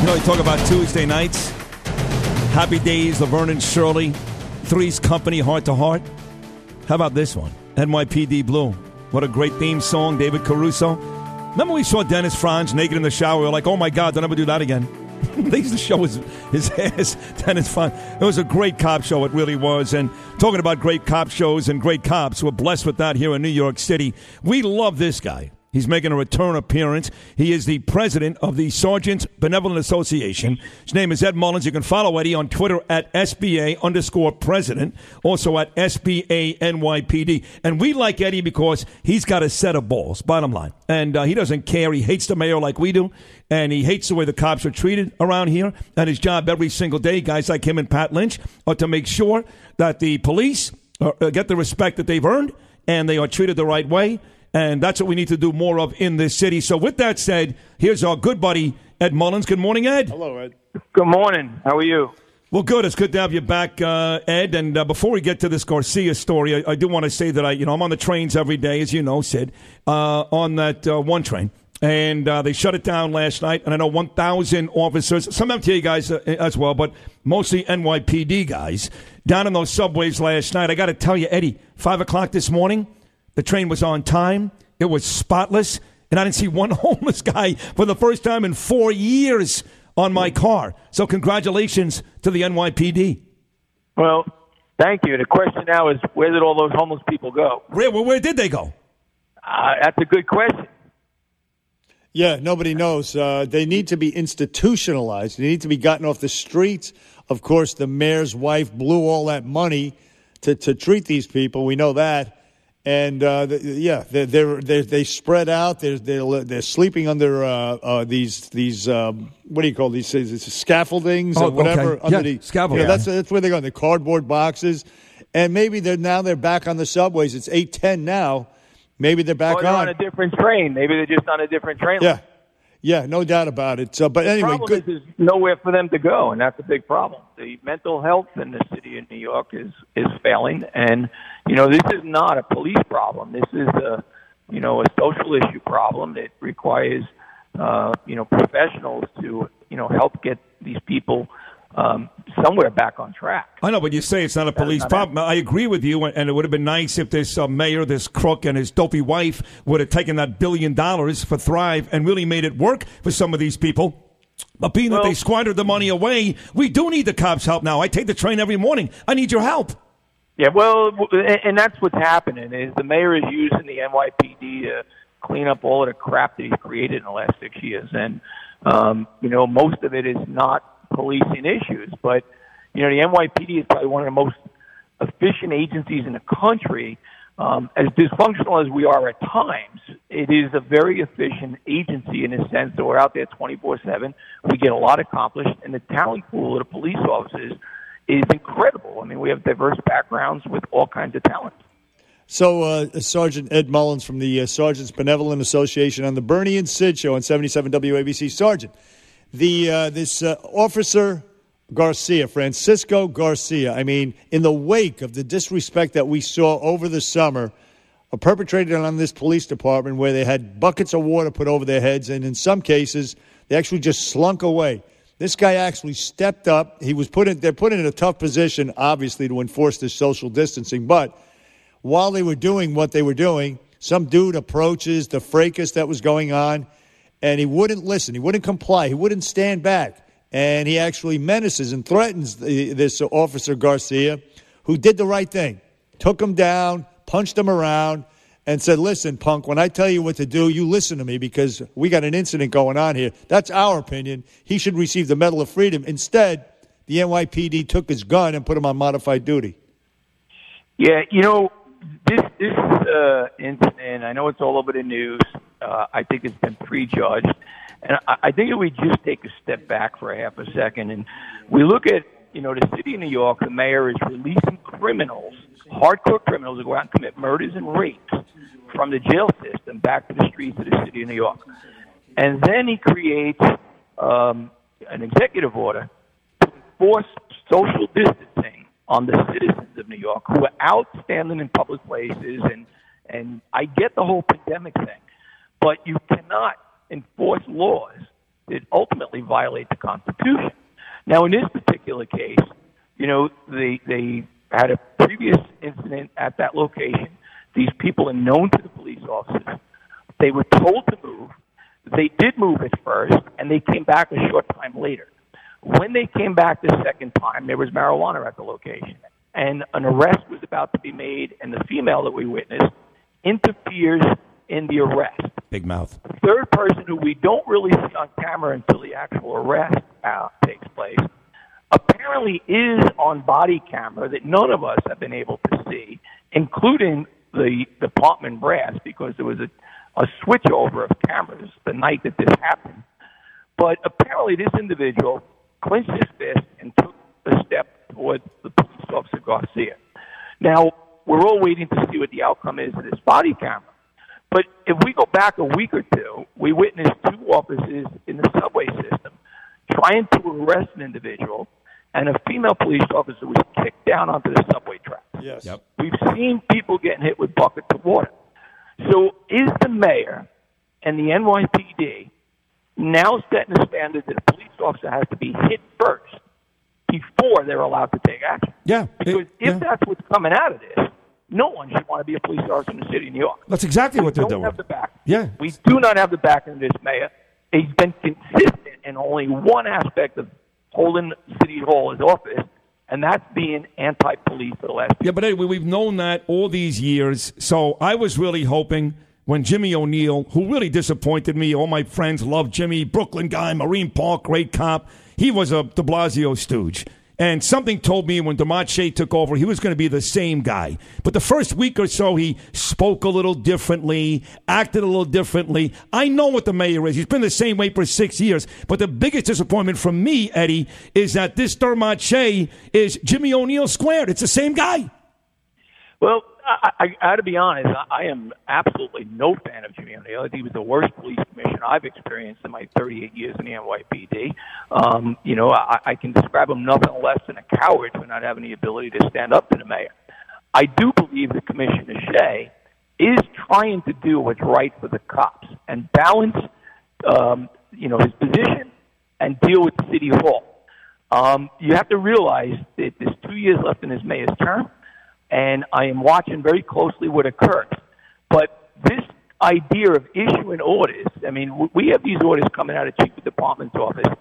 You know, you talk about Tuesday nights, Happy Days, Laverne and Shirley, Three's Company, Hart to Hart. How about this one? NYPD Blue. What a great theme song, David Caruso. Remember we saw Dennis Franz naked in the shower? We were like, oh my God, don't ever do that again. they used to show his, his ass, Dennis Franz. It was a great cop show, it really was. And talking about great cop shows and great cops, we're blessed with that here in New York City. We love this guy. He's making a return appearance. He is the president of the Sergeants Benevolent Association. His name is Ed Mullins. You can follow Eddie on Twitter at SBA underscore president, also at SBA NYPD. And we like Eddie because he's got a set of balls, bottom line. And uh, he doesn't care. He hates the mayor like we do. And he hates the way the cops are treated around here. And his job every single day, guys like him and Pat Lynch, are to make sure that the police uh, get the respect that they've earned and they are treated the right way. And that's what we need to do more of in this city. So, with that said, here's our good buddy, Ed Mullins. Good morning, Ed. Hello, Ed. Good morning. How are you? Well, good. It's good to have you back, uh, Ed. And uh, before we get to this Garcia story, I, I do want to say that I, you know, I'm on the trains every day, as you know, Sid, uh, on that uh, one train. And uh, they shut it down last night. And I know 1,000 officers, some MTA guys uh, as well, but mostly NYPD guys, down in those subways last night. I got to tell you, Eddie, 5 o'clock this morning, the train was on time. It was spotless. And I didn't see one homeless guy for the first time in four years on my car. So, congratulations to the NYPD. Well, thank you. The question now is where did all those homeless people go? Where, where, where did they go? Uh, that's a good question. Yeah, nobody knows. Uh, they need to be institutionalized. They need to be gotten off the streets. Of course, the mayor's wife blew all that money to, to treat these people. We know that and uh, the, yeah, they're, they're, they're, they spread out. They're, they're, they're sleeping under uh, uh, these these um, what do you call these things? scaffoldings Oh, or whatever. okay. Under Yeah, the scaffolding. You know, that's that's where they're going. The cardboard boxes, and maybe they're now they're back on the subways. It's eight ten now. Maybe they're back Or they're on. on a different train. Maybe they're just on a different train. yeah, yeah, no doubt about it. So, but anyway, problem good. is there's nowhere for them to go, and that's a big problem. The mental health in the city of New York is is failing, and you know this is not a police problem. This is a you know a social issue problem that requires uh, you know professionals to you know help get these people um, somewhere back on track. I know, but you say it's not a police not problem. I agree with you, and it would have been nice if this uh, mayor, this crook, and his dopey wife would have taken that billion dollars for Thrive and really made it work for some of these people. But being that they squandered the money away, we do need the cops' help now. I take the train every morning. I need your help. Yeah, well, and and that's what's happening is the mayor is using the NYPD to clean up all of the crap that he's created in the last six years, and um, you know most of it is not policing issues, but you know the NYPD is probably one of the most efficient agencies in the country. Um, as dysfunctional as we are at times, it is a very efficient agency in the sense that we're out there 24/7. We get a lot accomplished, and the talent pool of the police officers is incredible. I mean, we have diverse backgrounds with all kinds of talent. So, uh, Sergeant Ed Mullins from the uh, Sergeants Benevolent Association on the Bernie and Sid show on 77 WABC. Sergeant, the uh, this uh, officer Garcia, Francisco Garcia. I mean, in the wake of the disrespect that we saw over the summer, uh, perpetrated on this police department, where they had buckets of water put over their heads, and in some cases, they actually just slunk away. This guy actually stepped up. He was put in. They're put in a tough position, obviously, to enforce this social distancing, but while they were doing what they were doing, some dude approaches the fracas that was going on, and he wouldn't listen. He wouldn't comply. He wouldn't stand back. And he actually menaces and threatens this officer Garcia, who did the right thing. Took him down, punched him around, and said, Listen, punk, when I tell you what to do, you listen to me because we got an incident going on here. That's our opinion. He should receive the Medal of Freedom. Instead, the NYPD took his gun and put him on modified duty. Yeah, you know, this this uh, incident. I know it's all over the news. Uh, I think it's been prejudged, and I, I think if we just take a step back for a half a second and we look at you know the city of New York, the mayor is releasing criminals, hardcore criminals who go out and commit murders and rapes from the jail system back to the streets of the city of New York, and then he creates um, an executive order to enforce social distancing on the citizens of New York who are out standing in public places. And and I get the whole pandemic thing, but you cannot enforce laws that ultimately violate the Constitution. Now, in this particular case, you know, they they had a previous incident at that location. These people are known to the police officers. They were told to move. They did move at first, and they came back a short time later. When they came back the second time, there was marijuana at the location, and an arrest was about to be made, and the female that we witnessed interferes in the arrest. Big mouth. Third person who we don't really see on camera until the actual arrest uh, takes place apparently is on body camera that none of us have been able to see, including the department brass, because there was a, a switchover of cameras the night that this happened. But apparently, this individual clenched his fist and took a step toward the police officer Garcia. Now, we're all waiting to see what the outcome is of this body camera. But if we go back a week or two, we witnessed two officers in the subway system trying to arrest an individual, and a female police officer was kicked down onto the subway tracks. Yes. Yep. We've seen people getting hit with buckets of water. So is the mayor and the NYPD now setting a standard that a police officer has to be hit first before they're allowed to take action? Yeah. Because It- if yeah. that's what's coming out of this, no one should want to be a police officer in the city of New York. That's exactly what they're don't doing. have the back. Yeah. We do not have the backing of this mayor. He's been consistent in only one aspect of holding City Hall his office, and that's being anti-police for the last. Yeah, but anyway, we've known that all these years. So I was really hoping when Jimmy O'Neill, who really disappointed me, all my friends love Jimmy, Brooklyn guy, Marine Park, great cop. He was a De Blasio stooge. And something told me when Dermot Shea took over, he was going to be the same guy. But the first week or so, he spoke a little differently, acted a little differently. I know what the mayor is. He's been the same way for six years. But the biggest disappointment from me, Eddie, is that this Dermot Shea is Jimmy O'Neill squared. It's the same guy. Well, I, I, I to be honest. I, I am absolutely no fan of Jimmy O'Neill. He was the worst police commissioner I've experienced in my 38 years in the NYPD. Um, you know, I, I can describe him nothing less than a coward for not having the ability to stand up to the mayor. I do believe that Commissioner Shea is trying to do what's right for the cops and balance, um, you know, his position and deal with City Hall. Um, you have to realize that there's two years left in his mayor's term, and I am watching very closely what occurs. But this idea of issuing orders, I mean, we have these orders coming out of Chief of Department's office.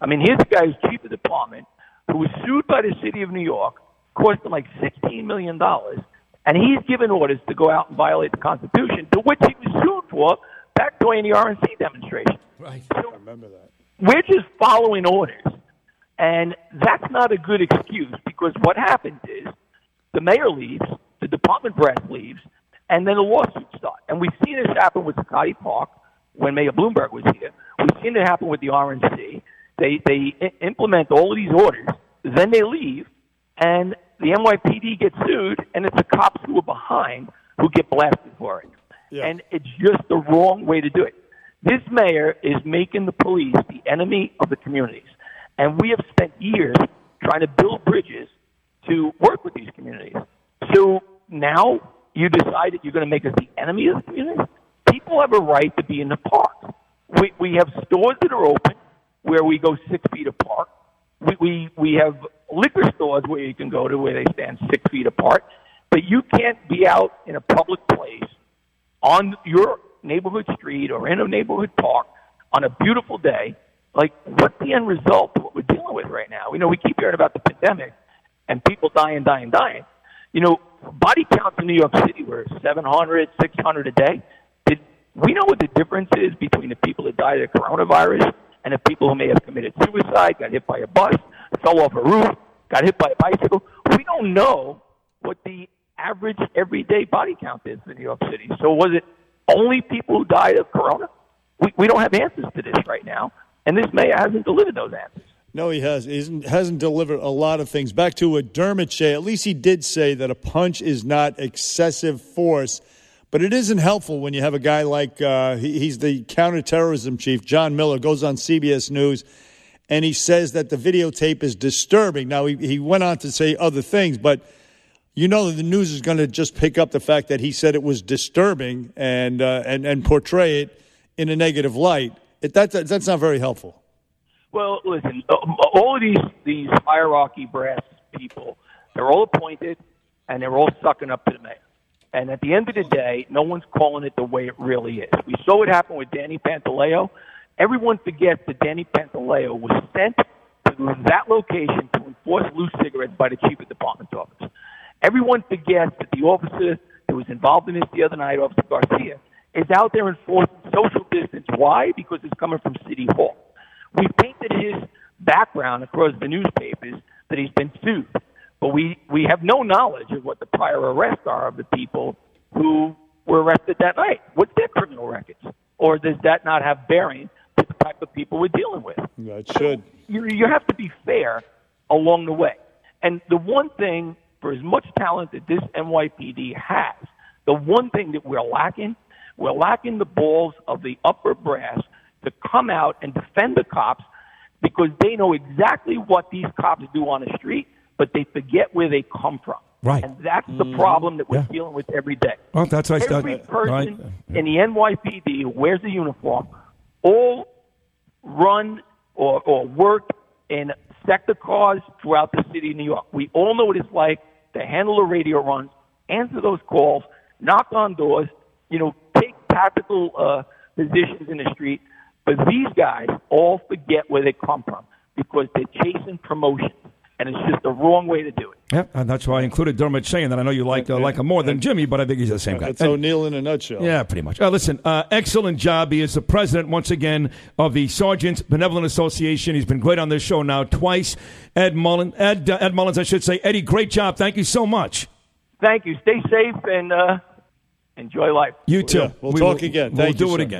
I mean, here's a guy who's Chief of Department who was sued by the City of New York, cost him like $16 million, and he's given orders to go out and violate the Constitution, to which he was sued for back during the RNC demonstration. Right. So Remember that. we're just following orders. And that's not a good excuse because what happens is the mayor leaves, the department brass leaves, and then the lawsuits start. And we've seen this happen with Zuccotti Park when Mayor Bloomberg was here. We've seen it happen with the RNC. They they I- implement all of these orders, then they leave, and the NYPD gets sued, and it's the cops who are behind who get blasted for it. Yeah. And it's just the wrong way to do it. This mayor is making the police the enemy of the communities. And we have spent years trying to build bridges to work with these now you decide that you're going to make us the enemy of the communities? People have a right to be in the park. We, we have stores that are open where we go six feet apart. We, we, we have liquor stores where you can go to where they stand six feet apart. But you can't be out in a public place on your neighborhood street or in a neighborhood park on a beautiful day, like what's the end result of what we're dealing with right now? You know, we keep hearing about the pandemic and people dying, dying, dying. You know, body counts in New York City were 700, 600 a day. Did we know what the difference is between the people that died of coronavirus and the people who may have committed suicide, got hit by a bus, fell off a roof, got hit by a bicycle? We don't know what the average everyday body count is in New York City. So was it only people who died of corona? We, we don't have answers to this right now, and this mayor hasn't delivered those answers. No, he has. He hasn't delivered a lot of things. Back to a Dermot Shea. At least he did say that a punch is not excessive force, but it isn't helpful when you have a guy like uh, he, he's the counterterrorism chief, John Miller, goes on CBS News, and he says that the videotape is disturbing. Now he, he went on to say other things, but you know that the news is going to just pick up the fact that he said it was disturbing and uh, and and portray it in a negative light. It, that, that's not very helpful. Well, listen, um, all of these these hierarchy brass people, they're all appointed, and they're all sucking up to the mayor. And at the end of the day, no one's calling it the way it really is. We saw what happened with Danny Pantaleo. Everyone forgets that Danny Pantaleo was sent to that location to enforce loose cigarettes by the chief of department's office. Everyone forgets that the officer that was involved in this the other night, Officer Garcia, is out there enforcing social distance. Why? Because it's coming from City Hall. We painted his background across the newspapers that he's been sued, but we, we have no knowledge of what the prior arrests are of the people who were arrested that night. What's their criminal records? Or does that not have bearing to the type of people we're dealing with? Yeah, it should. You, you have to be fair along the way. And the one thing, for as much talent that this NYPD has, the one thing that we're lacking, we're lacking the balls of the upper brass to come out and defend the cops because they know exactly what these cops do on the street, but they forget where they come from. Right. And that's the problem that we're Yeah. dealing with every day. Well, that's right. Every Right. person in the NYPD who wears a uniform all run or, or work in sector cars throughout the city of New York. We all know what it's like to handle the radio runs, answer those calls, knock on doors, you know, take tactical uh, positions in the street. But these guys all forget where they come from because they're chasing promotion, and it's just the wrong way to do it. Yeah, and that's why I included Dermot saying that. I know you like uh, like him more than Jimmy, but I think he's the same guy. That's And- O'Neill in a nutshell. Yeah, pretty much. Uh, listen, uh, excellent job. He is the president, once again, of the Sergeants Benevolent Association. He's been great on this show now twice. Ed Mullen, Ed, uh, Ed Mullins, I should say. Eddie, great job. Thank you so much. Thank you. Stay safe and uh, enjoy life. You too. Yeah, we'll We talk will- again. We'll Thank do you, it again.